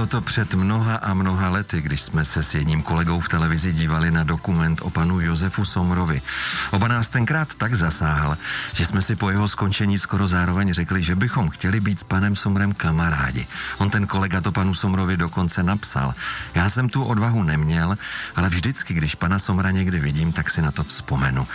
Bylo to před mnoha a mnoha lety, když jsme se s jedním kolegou v televizi dívali na dokument o panu Josefu Somrovi. Oba nás tenkrát tak zasáhl, že jsme si po jeho skončení skoro zároveň řekli, že bychom chtěli být s panem Somrem kamarádi. On ten kolega to panu Somrovi dokonce napsal. Já jsem tu odvahu neměl, ale vždycky, když pana Somra někdy vidím, tak si na to vzpomenu.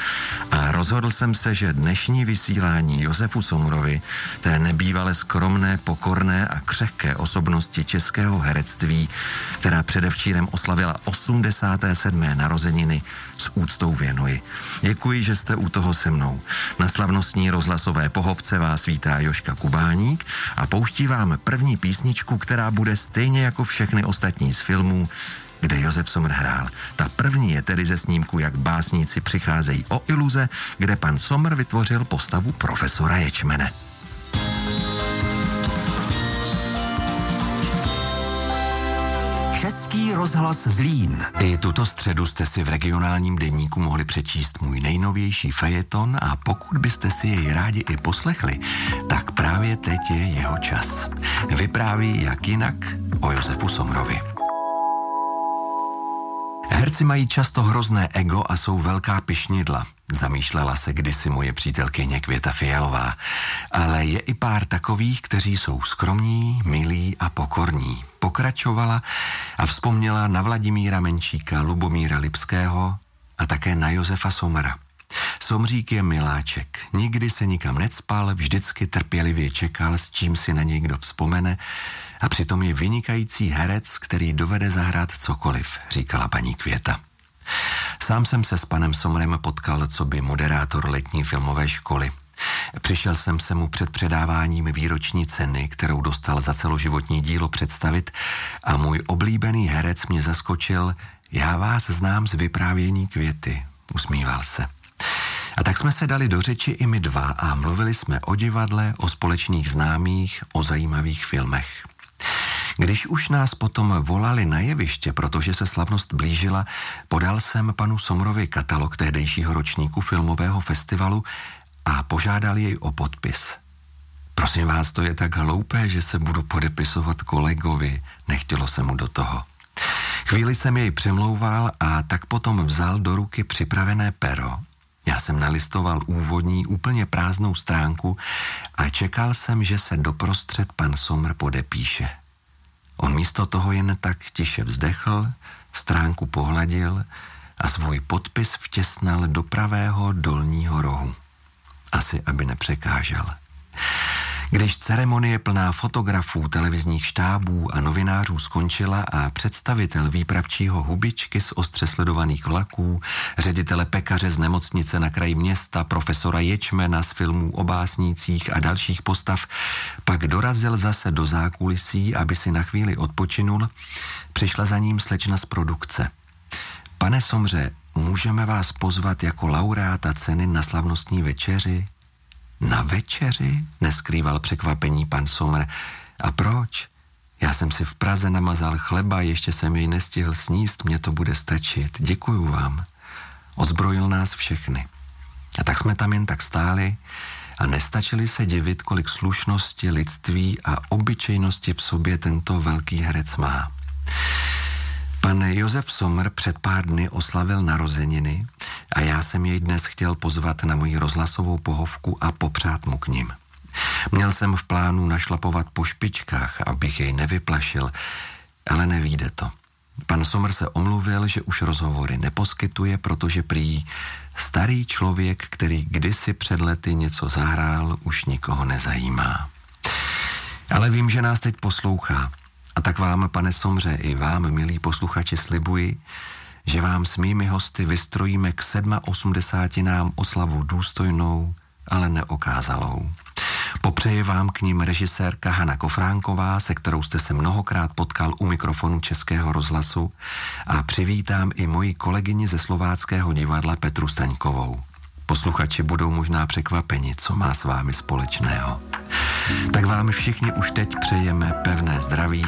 A rozhodl jsem se, že dnešní vysílání Josefu Somrovi, té nebývale skromné, pokorné a křehké osobnosti českého herectví, která předevčírem oslavila 87. narozeniny, s úctou věnuji. Děkuji, že jste u toho se mnou. Na slavnostní rozhlasové pohovce vás vítá Joška Kubáník a pouští vám první písničku, která bude stejně jako všechny ostatní z filmů kde Josef Somr hrál. Ta první je tedy ze snímku, jak básníci přicházejí o iluze, kde pan Somr vytvořil postavu profesora Ječmene. Rozhlas Zlín. I tuto středu jste si v regionálním denníku mohli přečíst můj nejnovější fejeton a pokud byste si jej rádi i poslechli, tak právě teď je jeho čas. Vypráví jak jinak o Josefu Somrovi. Herci mají často hrozné ego a jsou velká pišnidla. Zamýšlela se kdysi moje přítelkyně Květa Fialová. Ale je i pár takových, kteří jsou skromní, milí a pokorní. Pokračovala a vzpomněla na Vladimíra Menčíka, Lubomíra Lipského a také na Josefa Somara. Somřík je miláček, nikdy se nikam necpal, vždycky trpělivě čekal, s čím si na něj kdo vzpomene a přitom je vynikající herec, který dovede zahrát cokoliv, říkala paní Květa. Sám jsem se s panem Somrem potkal, co by moderátor letní filmové školy. Přišel jsem se mu před předáváním výroční ceny, kterou dostal za celoživotní dílo představit a můj oblíbený herec mě zaskočil, já vás znám z vyprávění květy, usmíval se. A tak jsme se dali do řeči i my dva a mluvili jsme o divadle, o společných známých, o zajímavých filmech. Když už nás potom volali na jeviště, protože se slavnost blížila, podal jsem panu Somrovi katalog tehdejšího ročníku filmového festivalu a požádal jej o podpis. Prosím vás, to je tak hloupé, že se budu podepisovat kolegovi, nechtělo se mu do toho. Chvíli jsem jej přemlouval a tak potom vzal do ruky připravené pero. Já jsem nalistoval úvodní, úplně prázdnou stránku a čekal jsem, že se doprostřed pan Somr podepíše. On místo toho jen tak tiše vzdechl, stránku pohladil a svůj podpis vtěsnal do pravého dolního rohu. Asi, aby nepřekážel. Když ceremonie plná fotografů, televizních štábů a novinářů skončila a představitel výpravčího hubičky z ostře sledovaných vlaků, ředitele pekaře z nemocnice na kraji města, profesora Ječmena z filmů o básnících a dalších postav, pak dorazil zase do zákulisí, aby si na chvíli odpočinul, přišla za ním slečna z produkce. Pane Somře, můžeme vás pozvat jako laureáta ceny na slavnostní večeři? Na večeři? Neskrýval překvapení pan Somr. A proč? Já jsem si v Praze namazal chleba, ještě jsem jej nestihl sníst, mě to bude stačit. Děkuju vám. Ozbrojil nás všechny. A tak jsme tam jen tak stáli a nestačili se divit, kolik slušnosti, lidství a obyčejnosti v sobě tento velký herec má. Pan Josef Somr před pár dny oslavil narozeniny a já jsem jej dnes chtěl pozvat na moji rozhlasovou pohovku a popřát mu k ním. Měl jsem v plánu našlapovat po špičkách, abych jej nevyplašil, ale nevíde to. Pan Somr se omluvil, že už rozhovory neposkytuje, protože prý starý člověk, který kdysi před lety něco zahrál, už nikoho nezajímá. Ale vím, že nás teď poslouchá. A tak vám, pane Somře, i vám, milí posluchači, slibuji, že vám s mými hosty vystrojíme k 87. nám oslavu důstojnou, ale neokázalou. Popřeje vám k ním režisérka Hana Kofránková, se kterou jste se mnohokrát potkal u mikrofonu Českého rozhlasu a přivítám i moji kolegyni ze Slováckého divadla Petru Staňkovou. Posluchači budou možná překvapeni, co má s vámi společného. Tak vám všichni už teď přejeme pevné zdraví,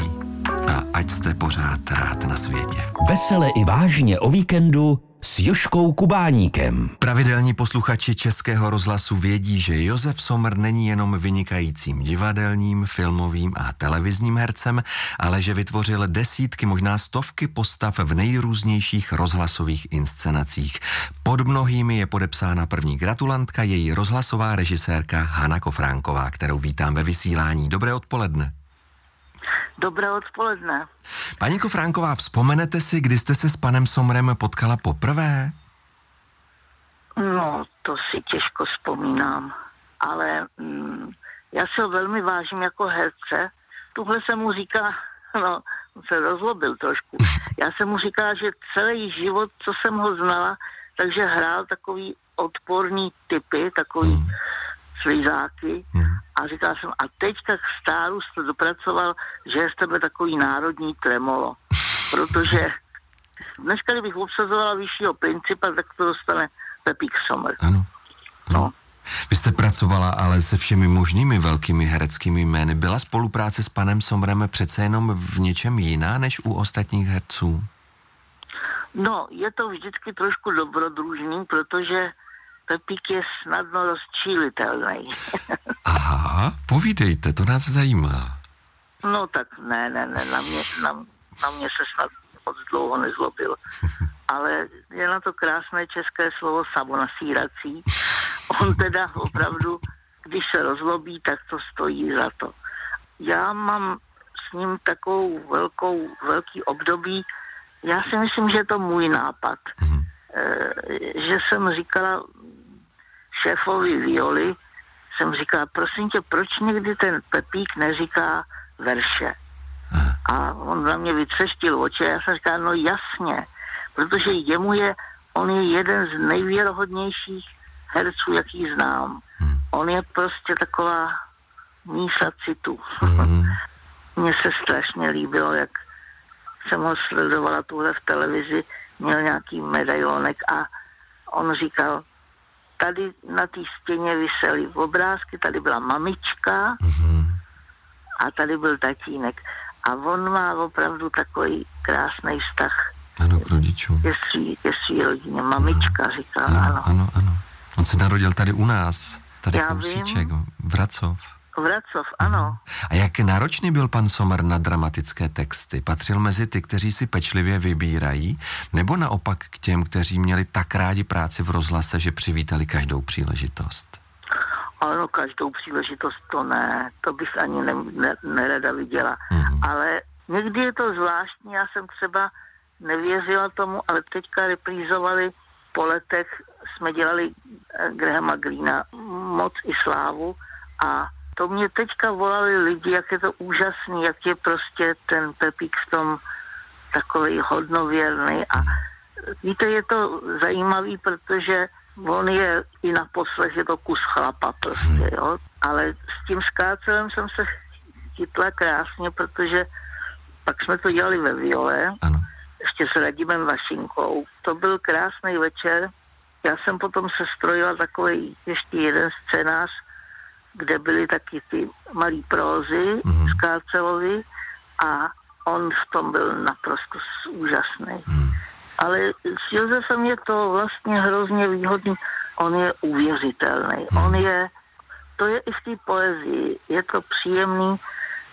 A ať jste pořád rád na světě. Vesele i vážně o víkendu s Joškou Kubáníkem. Pravidelní posluchači Českého rozhlasu vědí, že Josef Somr není jenom vynikajícím divadelním, filmovým a televizním hercem, ale že vytvořil desítky, možná stovky postav v nejrůznějších rozhlasových inscenacích. Pod mnohými je podepsána první gratulantka, její rozhlasová režisérka Hana Kofránková, kterou vítám ve vysílání. Dobré odpoledne. Dobré odpoledne. Paní Kofránková, vzpomenete si, kdy jste se s panem Somrem potkala poprvé? No, to si těžko vzpomínám, ale mm, já se ho velmi vážím jako herce. Tuhle se mu říká, no, on se rozlobil trošku. Já jsem mu říkala, že celý život, co jsem ho znala, takže hrál takový odporný typy, takový hmm. Slizáky. Hmm. A říkal jsem, a teďka k stáru jste dopracoval, že je z tebe takový národní tremolo. Protože dneska, kdybych obsazovala vyššího principa, tak to dostane Pepík Sommer. Ano. No. Vy jste pracovala ale se všemi možnými velkými hereckými jmény. Byla spolupráce s panem Somrem přece jenom v něčem jiná než u ostatních herců? No, je to vždycky trošku dobrodružný, protože Pepík je snadno rozčílitelný. Aha, povídejte, to nás zajímá. No tak ne, ne, ne, na mě, na, na mě se snad moc dlouho nezlobil. Ale je na to krásné české slovo samonasírací. On teda opravdu, když se rozlobí, tak to stojí za to. Já mám s ním takovou velkou, velký období, já si myslím, že je to můj nápad. Mm-hmm. E, že jsem říkala šéfovi Violi, jsem říkala, prosím tě, proč někdy ten Pepík neříká verše? A on na mě vytřeštil oči a já jsem říkal, no jasně, protože jemu je, on je jeden z nejvěrohodnějších herců, jaký znám. Hmm. On je prostě taková mísa citu. Hmm. Mně se strašně líbilo, jak jsem ho sledovala tuhle v televizi, měl nějaký medailonek a on říkal, tady na té stěně vysely obrázky, tady byla mamička mm-hmm. a tady byl tatínek. A on má opravdu takový krásný vztah ano, k rodičům. Ke svý, ke svý rodině. Mamička ano. říká, ano, ano. Ano, ano. On se narodil tady u nás, tady Já kousíček, vím. Vracov. Vracov, ano. A jak náročný byl pan Sommer na dramatické texty? Patřil mezi ty, kteří si pečlivě vybírají, nebo naopak k těm, kteří měli tak rádi práci v rozhlase, že přivítali každou příležitost? Ano, každou příležitost to ne, to bych ani ne, ne, nerada viděla. Mm. Ale někdy je to zvláštní, já jsem třeba nevěřila tomu, ale teďka reprízovali po letech, jsme dělali eh, Grahama Greena moc i slávu a to mě teďka volali lidi, jak je to úžasný, jak je prostě ten Pepík v tom takový hodnověrný a víte, je to zajímavý, protože on je i na poslech, je to kus chlapa prostě, jo, ale s tím skácelem jsem se chytla krásně, protože pak jsme to dělali ve Viole, ano. ještě s Radimem Vašinkou. To byl krásný večer. Já jsem potom se strojila takový ještě jeden scénář, kde byly taky ty malý prózy mm-hmm. z a on v tom byl naprosto úžasný. Mm. Ale s Josefem je to vlastně hrozně výhodný. On je uvěřitelný. Mm. On je, to je i v té poezii, je to příjemný,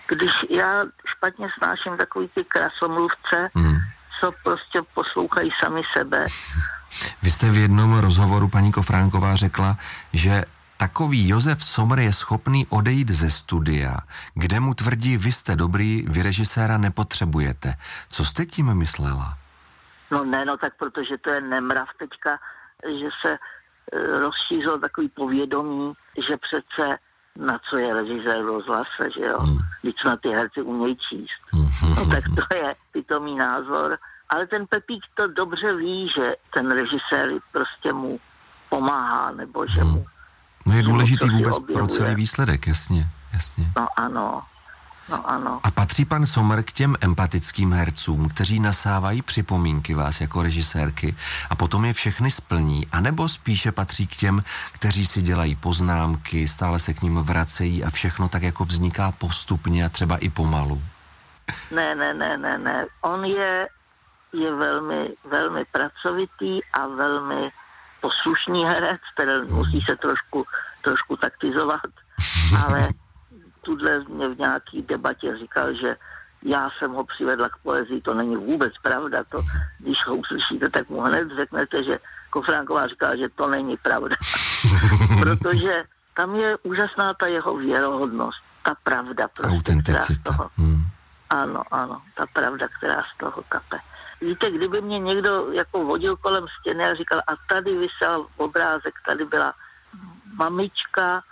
když já špatně snáším takový ty krasomluvce, mm. co prostě poslouchají sami sebe. Vy jste v jednom rozhovoru, paní Kofránková, řekla, že Takový Josef Somr je schopný odejít ze studia, kde mu tvrdí, vy jste dobrý, vy režiséra nepotřebujete. Co jste tím myslela? No ne, no tak protože to je nemrav teďka, že se e, rozšířilo takový povědomí, že přece na co je režisér rozhlase, že jo? Hmm. Když na ty herci umějí číst. Hmm. No tak to je pitomý názor. Ale ten Pepík to dobře ví, že ten režisér prostě mu pomáhá, nebo že hmm. mu No je důležitý vůbec pro celý výsledek, jasně, jasně. No ano, no ano. A patří pan Sommer k těm empatickým hercům, kteří nasávají připomínky vás jako režisérky a potom je všechny splní, anebo spíše patří k těm, kteří si dělají poznámky, stále se k ním vracejí a všechno tak jako vzniká postupně a třeba i pomalu? Ne, ne, ne, ne, ne. On je, je velmi, velmi pracovitý a velmi poslušný herec, který musí se trošku, trošku taktizovat, ale tuhle mě v nějaký debatě říkal, že já jsem ho přivedla k poezii, to není vůbec pravda. To, když ho uslyšíte, tak mu hned řeknete, že Kofránková říká, že to není pravda. Protože tam je úžasná ta jeho věrohodnost, ta pravda. Prostě, Autenticita. Toho, hmm. Ano, ano, ta pravda, která z toho kape. Víte, kdyby mě někdo jako vodil kolem stěny a říkal, a tady vysel obrázek, tady byla mamička,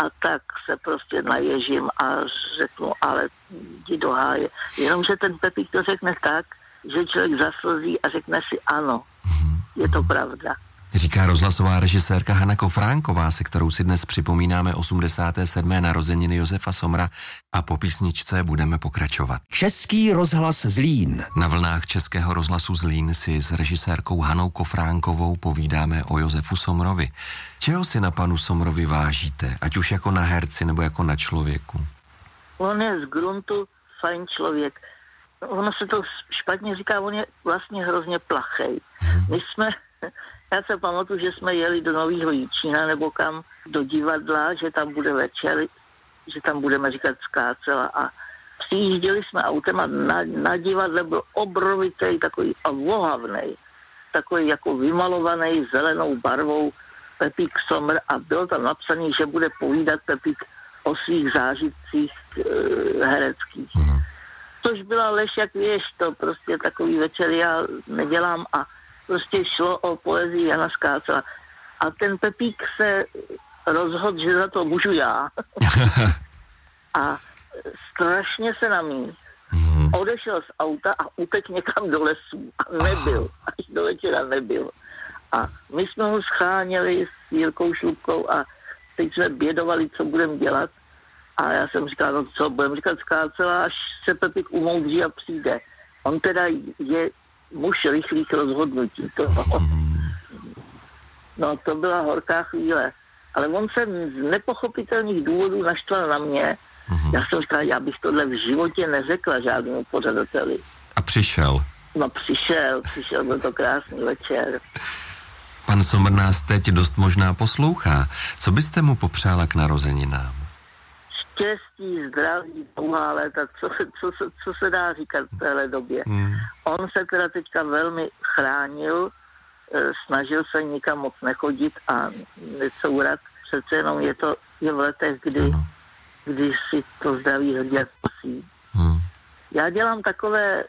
a tak se prostě naježím a řeknu, ale jdi do háje. Jenomže ten Pepík to řekne tak, že člověk zaslzí a řekne si ano, je to pravda. Říká rozhlasová režisérka Hanna Kofránková, se kterou si dnes připomínáme 87. narozeniny Josefa Somra a po písničce budeme pokračovat. Český rozhlas Zlín. Na vlnách Českého rozhlasu Zlín si s režisérkou Hanou Kofránkovou povídáme o Josefu Somrovi. Čeho si na panu Somrovi vážíte, ať už jako na herci nebo jako na člověku? On je z gruntu fajn člověk. Ono se to špatně říká, on je vlastně hrozně plachej. My jsme já se pamatuju, že jsme jeli do Nového Jíčína nebo kam do divadla, že tam bude večer, že tam budeme říkat skácela a přijížděli jsme autem a na, na divadle byl obrovitý takový a vohavný, takový jako vymalovaný zelenou barvou Pepík Somr a bylo tam napsané, že bude povídat Pepík o svých zážitcích e, hereckých. Mm. Což byla lež, jak věš, to prostě takový večer já nedělám a prostě šlo o poezii Jana Skácela. A ten Pepík se rozhodl, že za to můžu já. a strašně se na mý. Mhm. Odešel z auta a utek někam do lesů. A nebyl. Až do večera nebyl. A my jsme ho scháněli s Jirkou Šlupkou a teď jsme bědovali, co budeme dělat. A já jsem říkal, no co, budeme říkat skácela, až se Pepík umoudří a přijde. On teda je muž rychlých rozhodnutí. To, no to byla horká chvíle. Ale on se z nepochopitelných důvodů naštval na mě. Mm-hmm. Já jsem říkal, já bych tohle v životě neřekla žádnému pořadateli. A přišel? No přišel, přišel, byl to krásný večer. Pan Somr nás teď dost možná poslouchá. Co byste mu popřála k narozeninám? Štěstí, zdraví, dlouhá léta, co, co, co, co se dá říkat v téhle době. Hmm. On se teda teďka velmi chránil, e, snažil se nikam moc nechodit a necourat. Přece jenom je to je v letech, kdy, kdy si to zdraví hodně nosí. Hmm. Já dělám takové,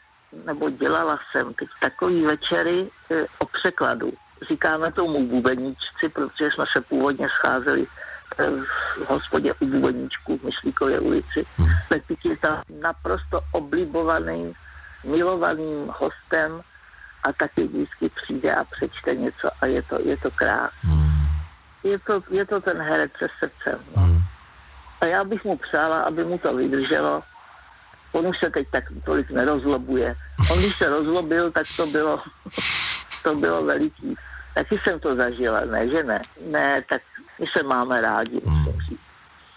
nebo dělala jsem teď takový večery e, o překladu. Říkáme tomu bubeníčci, protože jsme se původně scházeli v hospodě u Bubeníčku v Myšlíkově ulici. Pepík je tam naprosto oblibovaným, milovaným hostem a taky vždycky přijde a přečte něco a je to, je to krásné. Je to, je to ten herec se srdcem. No. A já bych mu přála, aby mu to vydrželo. On už se teď tak tolik nerozlobuje. On když se rozlobil, tak to bylo, to bylo veliký. Taky jsem to zažila, ne, že ne. Ne, tak my se máme rádi, hmm.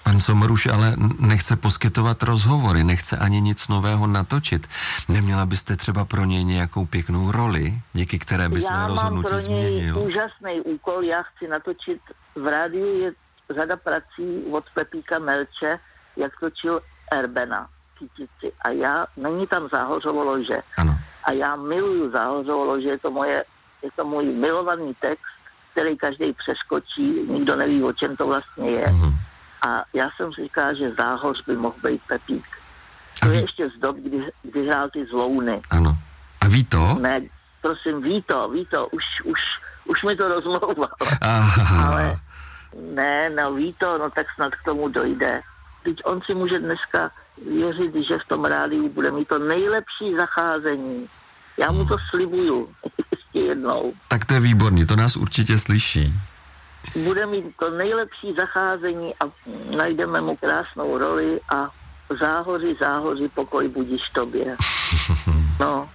Pan Somruš ale nechce poskytovat rozhovory, nechce ani nic nového natočit. Neměla byste třeba pro něj nějakou pěknou roli, díky které by své rozhodnutí změnil? Já mám úžasný úkol, já chci natočit v rádiu je řada prací od Pepíka Melče, jak točil Erbena Kytici. A já, není tam záhořovo lože. Ano. A já miluju záhořovo lože, je to, moje, je to můj milovaný text který každý přeskočí, nikdo neví, o čem to vlastně je. Mm-hmm. A já jsem si říkal, že záhoř by mohl být Pepík. To je ještě z dob, kdy, kdy hrál ty zlouny. Ano. A ví to? Ne, prosím, ví to, ví to, už, už, už mi to rozmlouval. Ale ne, no ví to, no tak snad k tomu dojde. Teď on si může dneska věřit, že v tom rádiu bude mít to nejlepší zacházení. Já mu to slibuju ještě jednou. Tak to je výborný, to nás určitě slyší. Bude mít to nejlepší zacházení a najdeme mu krásnou roli a záhoři, záhoři, pokoj budíš tobě. No.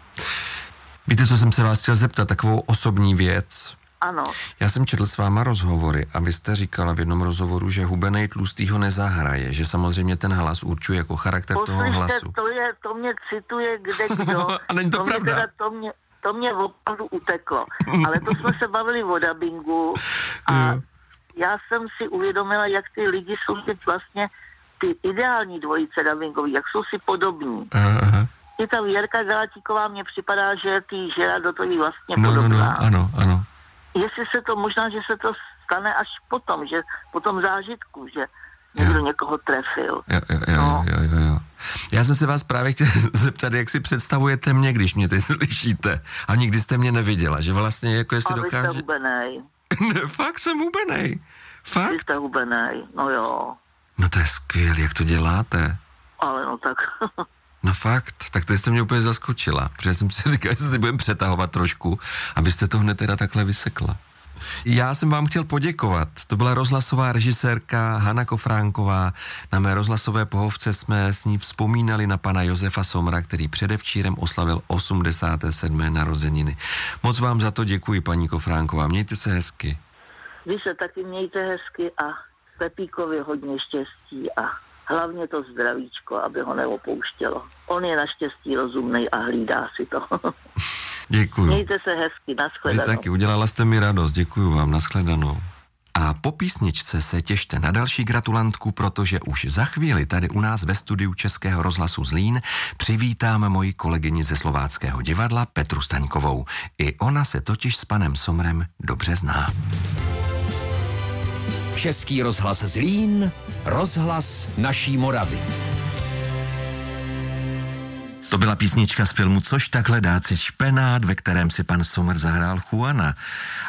Víte, co jsem se vás chtěl zeptat, takovou osobní věc. ano. Já jsem četl s váma rozhovory a vy jste říkala v jednom rozhovoru, že hubenej tlustý ho nezahraje, že samozřejmě ten hlas určuje jako charakter Poslyšte, toho hlasu. to, je, to mě cituje kde kdo. A není to to pravda. Mě teda, to, mě, to mě opravdu uteklo. Ale to jsme se bavili o dabingu a Jo. já jsem si uvědomila, jak ty lidi jsou teď vlastně ty ideální dvojice dabingový, jak jsou si podobní. Aha. I ta Věrka Galatíková mně připadá, že je tý žena do toho vlastně No, no, podobná. no, ano, ano. Jestli se to, možná, že se to stane až potom, že po tom zážitku, že někdo někoho trefil. Jo, jo, jo, No. jo, jo, jo. Já jsem se vás právě chtěl zeptat, jak si představujete mě, když mě teď slyšíte. A nikdy jste mě neviděla, že vlastně jako jestli A vy jste hubenej. Ne, fakt jsem hubenej. Vy Fakt? jste hubenej. No jo. No to je skvělé, jak to děláte. Ale no tak... No fakt, tak to jste mě úplně zaskočila, protože jsem si říkal, že se budeme přetahovat trošku, abyste to hned teda takhle vysekla. Já jsem vám chtěl poděkovat. To byla rozhlasová režisérka Hana Kofránková. Na mé rozhlasové pohovce jsme s ní vzpomínali na pana Josefa Somra, který předevčírem oslavil 87. narozeniny. Moc vám za to děkuji, paní Kofránková. Mějte se hezky. Vy se taky mějte hezky a Pepíkovi hodně štěstí a hlavně to zdravíčko, aby ho neopouštělo. On je naštěstí rozumnej a hlídá si to. Děkuji. Mějte se hezky, Vy nashledanou. taky, udělala jste mi radost, děkuji vám, nashledanou. A po písničce se těšte na další gratulantku, protože už za chvíli tady u nás ve studiu Českého rozhlasu Zlín přivítám moji kolegyni ze Slováckého divadla Petru Staňkovou. I ona se totiž s panem Somrem dobře zná. Český rozhlas Zlín, rozhlas naší Moravy. To byla písnička z filmu Což takhle dát si špenát, ve kterém si pan Sommer zahrál Juana.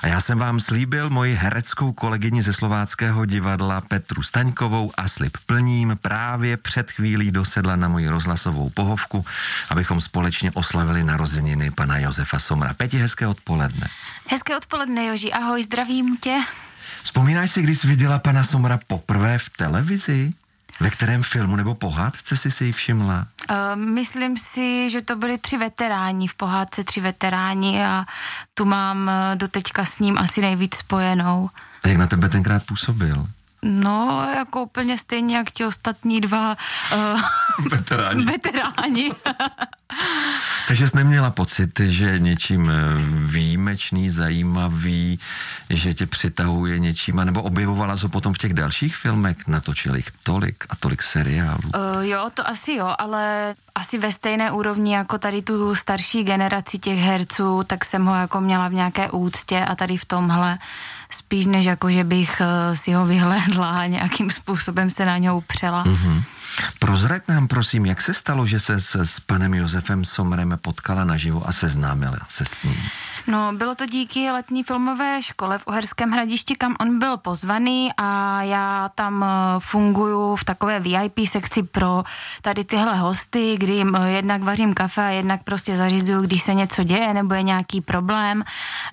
A já jsem vám slíbil moji hereckou kolegyni ze slováckého divadla Petru Staňkovou a slib plním právě před chvílí dosedla na moji rozhlasovou pohovku, abychom společně oslavili narozeniny pana Josefa Somra. Peti, hezké odpoledne. Hezké odpoledne, Joži. Ahoj, zdravím tě. Vzpomínáš si, když jsi viděla pana Somra poprvé v televizi? Ve kterém filmu nebo pohádce jsi si ji všimla? Uh, myslím si, že to byli tři veteráni, v pohádce tři veteráni a tu mám eh, doteďka s ním asi nejvíc spojenou. A jak na tebe tenkrát působil? No, jako úplně stejně jak ti ostatní dva uh, Veteráni. veteráni. Takže jsi neměla pocit, že je něčím eh, výjimečný, zajímavý, že tě přitahuje něčím, nebo objevovala se potom v těch dalších filmech, natočil jich tolik a tolik seriálů. Uh, jo, to asi jo, ale asi ve stejné úrovni jako tady tu starší generaci těch herců, tak jsem ho jako měla v nějaké úctě a tady v tomhle spíš než jako, že bych uh, si ho vyhlédla a nějakým způsobem se na něho upřela. Mhm. Prozrať nám prosím, jak se stalo, že se s, s panem Josefem Somrem potkala naživo a seznámila se s ním? No, bylo to díky letní filmové škole v Uherském hradišti, kam on byl pozvaný a já tam eh, funguju v takové VIP sekci pro tady tyhle hosty, kdy jim eh, jednak vařím kafe a jednak prostě zařizuju, když se něco děje nebo je nějaký problém.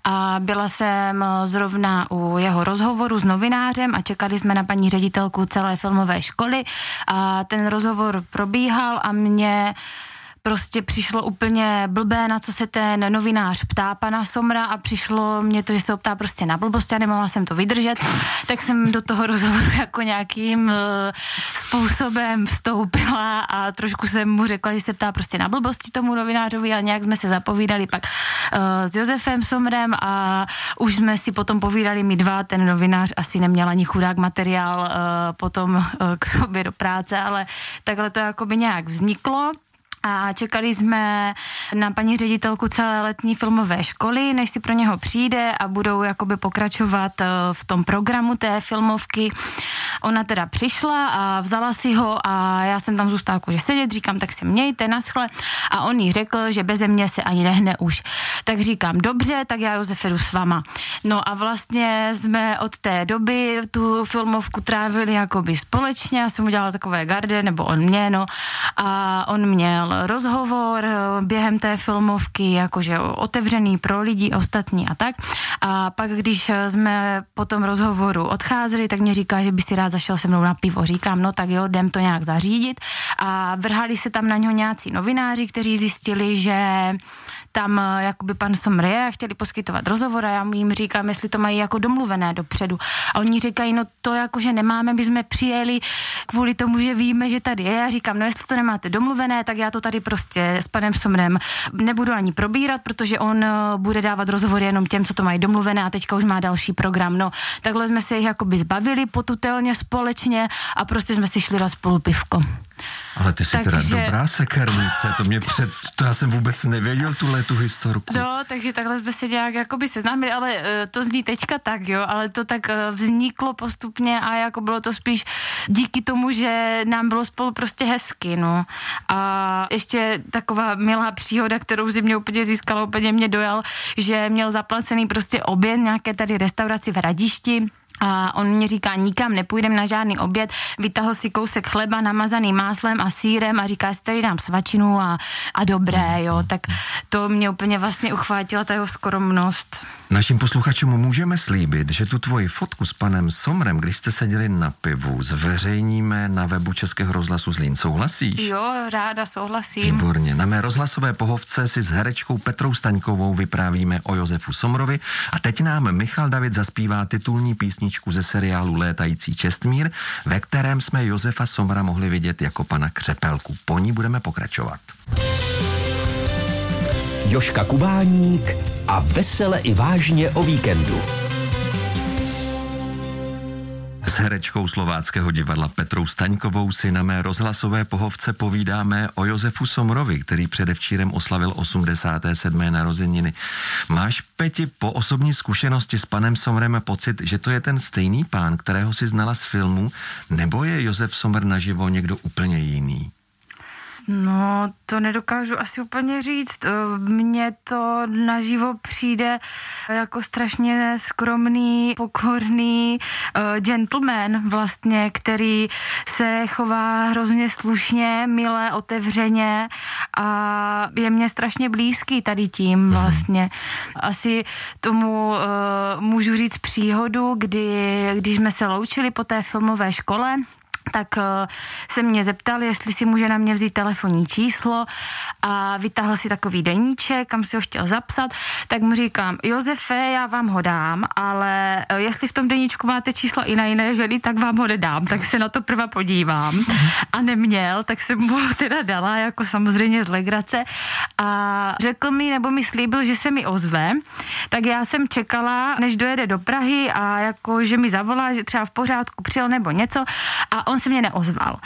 A byla jsem eh, zrovna u jeho rozhovoru s novinářem a čekali jsme na paní ředitelku celé filmové školy a ten rozhovor probíhal a mě prostě přišlo úplně blbé, na co se ten novinář ptá pana Somra a přišlo mě to, že se ho ptá prostě na blbost a nemohla jsem to vydržet, tak jsem do toho rozhovoru jako nějakým uh, způsobem vstoupila a trošku jsem mu řekla, že se ptá prostě na blbosti tomu novinářovi a nějak jsme se zapovídali pak uh, s Josefem Somrem a už jsme si potom povídali my dva, ten novinář asi neměl ani chudák materiál uh, potom k sobě do práce, ale takhle to jako by nějak vzniklo. A čekali jsme na paní ředitelku celé letní filmové školy, než si pro něho přijde a budou jakoby pokračovat eh, v tom programu té filmovky. Ona teda přišla a vzala si ho a já jsem tam zůstala jakože sedět, říkám, tak se mějte, naschle. A on jí řekl, že beze mě se ani nehne už. Tak říkám, dobře, tak já Josefe jdu s vama. No a vlastně jsme od té doby tu filmovku trávili jakoby společně, já jsem udělala takové garde, nebo on mě, no. A on měl rozhovor eh, během té filmovky, jakože otevřený pro lidi ostatní a tak. A pak, když jsme po tom rozhovoru odcházeli, tak mě říká, že by si rád zašel se mnou na pivo. Říkám, no tak jo, jdem to nějak zařídit. A vrhali se tam na něho nějací novináři, kteří zjistili, že tam uh, jakoby pan Somr je, chtěli poskytovat rozhovor a já jim říkám, jestli to mají jako domluvené dopředu. A oni říkají, no to jako, že nemáme, my jsme přijeli kvůli tomu, že víme, že tady je. Já říkám, no jestli to nemáte domluvené, tak já to tady prostě s panem Somrem nebudu ani probírat, protože on uh, bude dávat rozhovory jenom těm, co to mají domluvené a teďka už má další program. No, takhle jsme se jich jakoby zbavili potutelně společně a prostě jsme si šli na spolu pivko. Ale ty jsi takže... teda dobrá sekernice, to mě před, to já jsem vůbec nevěděl tuhle tu historku. No, takže takhle jsme se nějak jakoby seznámili, ale uh, to zní teďka tak, jo, ale to tak uh, vzniklo postupně a jako bylo to spíš díky tomu, že nám bylo spolu prostě hezky, no. A ještě taková milá příhoda, kterou si mě úplně získala, úplně mě dojal, že měl zaplacený prostě oběd nějaké tady restauraci v Hradišti, a on mě říká, nikam nepůjdem na žádný oběd, vytahl si kousek chleba namazaný máslem a sírem a říká, jestli tady dám svačinu a, a dobré, jo, tak to mě úplně vlastně uchvátila ta jeho skromnost. Našim posluchačům můžeme slíbit, že tu tvoji fotku s panem Somrem, když jste seděli na pivu, zveřejníme na webu Českého rozhlasu Zlín. Souhlasíš? Jo, ráda souhlasím. Výborně. Na mé rozhlasové pohovce si s herečkou Petrou Staňkovou vyprávíme o Josefu Somrovi a teď nám Michal David zaspívá titulní písničku ze seriálu Létající Čestmír, ve kterém jsme Josefa Somra mohli vidět jako pana Křepelku. Po ní budeme pokračovat. Joška Kubáník a vesele i vážně o víkendu. S herečkou slováckého divadla Petrou Staňkovou si na mé rozhlasové pohovce povídáme o Josefu Somrovi, který předevčírem oslavil 87. narozeniny. Máš, Peti, po osobní zkušenosti s panem Somrem pocit, že to je ten stejný pán, kterého si znala z filmu, nebo je Josef Somr naživo někdo úplně jiný? No, to nedokážu asi úplně říct. Mně to naživo přijde jako strašně skromný, pokorný uh, gentleman vlastně, který se chová hrozně slušně, milé, otevřeně a je mě strašně blízký tady tím mhm. vlastně. Asi tomu uh, můžu říct příhodu, kdy, když jsme se loučili po té filmové škole, tak uh, se mě zeptal, jestli si může na mě vzít telefonní číslo a vytáhl si takový deníček, kam si ho chtěl zapsat, tak mu říkám, Josefe, já vám ho dám, ale uh, jestli v tom deníčku máte číslo i na jiné ženy, tak vám ho nedám, tak se na to prva podívám. A neměl, tak jsem mu ho teda dala, jako samozřejmě z legrace. A řekl mi, nebo mi slíbil, že se mi ozve, tak já jsem čekala, než dojede do Prahy a jako, že mi zavolá, že třeba v pořádku přijel nebo něco. A on se mě neozval.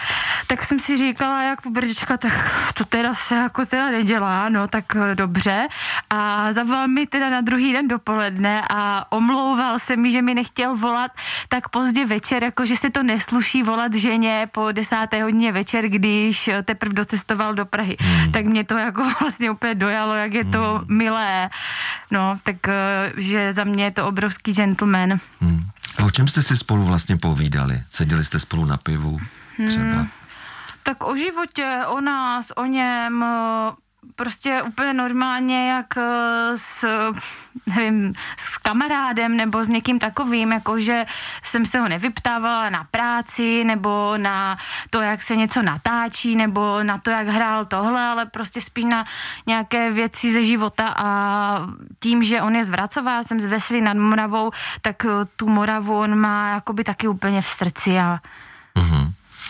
Tak jsem si říkala, jak pobrčka, tak to teda se jako teda nedělá, no tak eh, dobře. A zavolal mi teda na druhý den dopoledne a omlouval se mi, že mi nechtěl volat tak pozdě večer, jako že se to nesluší volat ženě po desáté hodině večer, když teprve docestoval do Prahy. Hmm. Tak mě to jako vlastně úplně dojalo, jak je to hmm. milé. No, tak eh, že za mě je to obrovský gentleman. Hmm. O čem jste si spolu vlastně povídali? Seděli jste spolu na pivu třeba? Hmm, tak o životě, o nás, o něm, prostě úplně normálně, jak s, nevím, s kamarádem nebo s někým takovým, jako že jsem se ho nevyptávala na práci nebo na to, jak se něco natáčí nebo na to, jak hrál tohle, ale prostě spíš na nějaké věci ze života. A tím, že on je z Vracová, jsem z Veslí nad Moravou, tak tu Moravu on má jakoby taky úplně v srdci a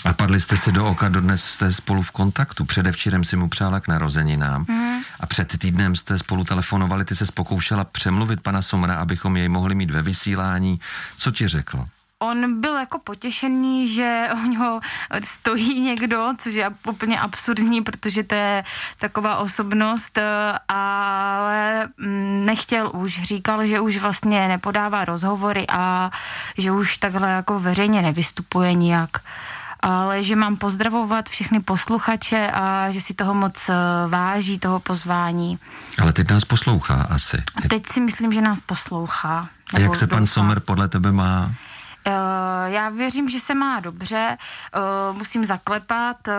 A padli jste si do oka, dodnes jste spolu v kontaktu. Předevčírem si mu přála k narozeninám mm. a před týdnem jste spolu telefonovali, ty se pokoušela přemluvit pana Somra, abychom jej mohli mít ve vysílání. Co ti řekl? On byl jako potěšený, že o něho stojí někdo, což je úplně absurdní, protože to je taková osobnost, ale mm, nechtěl už, říkal, že už vlastně nepodává rozhovory a že už takhle jako veřejně nevystupuje nijak ale že mám pozdravovat všechny posluchače a že si toho moc eh, váží, toho pozvání. Ale teď nás poslouchá asi. Teď si myslím, že nás poslouchá. A jak se pan Sommer podle tebe má? Uh, já věřím, že se má dobře, uh, musím zaklepat, uh,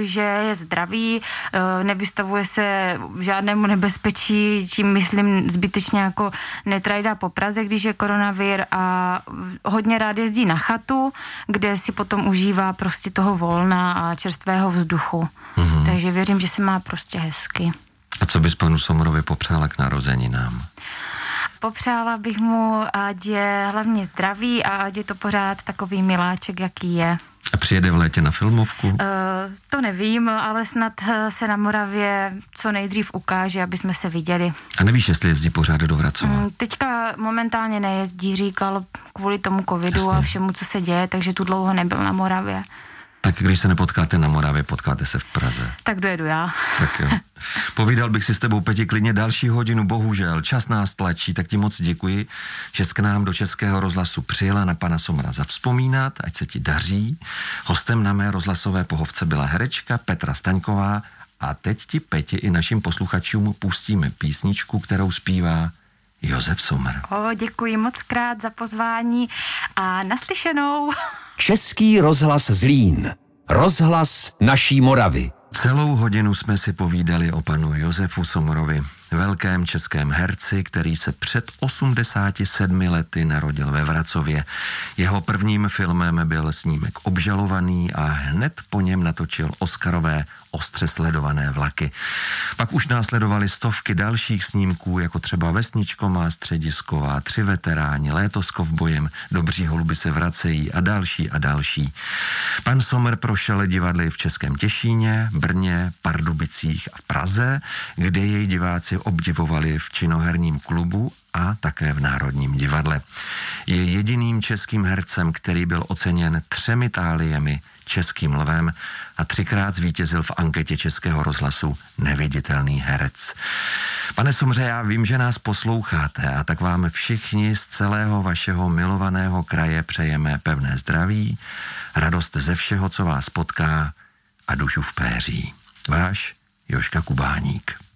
že je zdravý, nevystavuje se žádnému nebezpečí, tím myslím zbytečně jako netrajdá po Praze, když je koronavir a hodně rád jezdí na chatu, kde si potom užívá prostě toho volna a čerstvého vzduchu. Mm-hmm. Takže věřím, že se má prostě hezky. A co bys panu Somrovi popřála k narozeninám? Popřála bych mu, ať je hlavně zdravý a ať je to pořád takový miláček, jaký je. A přijede v létě na filmovku? Uh, to nevím, ale snad eh, se na Moravě co nejdřív ukáže, aby jsme se viděli. A nevíš, jestli jezdí pořád do Vracova? Mm, teďka momentálně nejezdí, říkal kvůli tomu covidu Jasně. a všemu, co se děje, takže tu dlouho nebyl na Moravě. Tak když se nepotkáte na Moravě, potkáte se v Praze. Tak dojedu já. Tak jo. Povídal bych si s tebou, Peti, klidně další hodinu, bohužel. Čas nás tlačí, tak ti moc děkuji, že jsi k nám do Českého rozhlasu přijela na pana Somra zavzpomínat, ať se ti daří. Hostem na mé rozhlasové pohovce byla herečka Petra Staňková a teď ti, Peti, i našim posluchačům pustíme písničku, kterou zpívá Josef Somr. O, děkuji moc krát za pozvání a naslyšenou. Český rozhlas Zlín. Rozhlas naší Moravy. Celou hodinu jsme si povídali o panu Josefu Somorovi, velkém českém herci, který se před 87 lety narodil ve Vracově. Jeho prvním filmem byl snímek Obžalovaný a hned po něm natočil Oscarové ostře sledované vlaky. Pak už následovaly stovky dalších snímků, jako třeba Vesničko má středisková, Tři veteráni, Léto s kovbojem, Dobří holuby se vracejí a další a další. Pan Sommer prošel divadly v Českém Těšíně, Brně, Pardubicích a Praze, kde jej diváci obdivovali v činoherním klubu a také v Národním divadle. Je jediným českým hercem, který byl oceněn třemi táliemi českým lvem a třikrát zvítězil v anketě Českého rozhlasu Neviditelný herec. Pane Sumře, já vím, že nás posloucháte a tak vám všichni z celého vašeho milovaného kraje přejeme pevné zdraví, radost ze všeho, co vás potká a dušu v péří. Váš Joška Kubáník.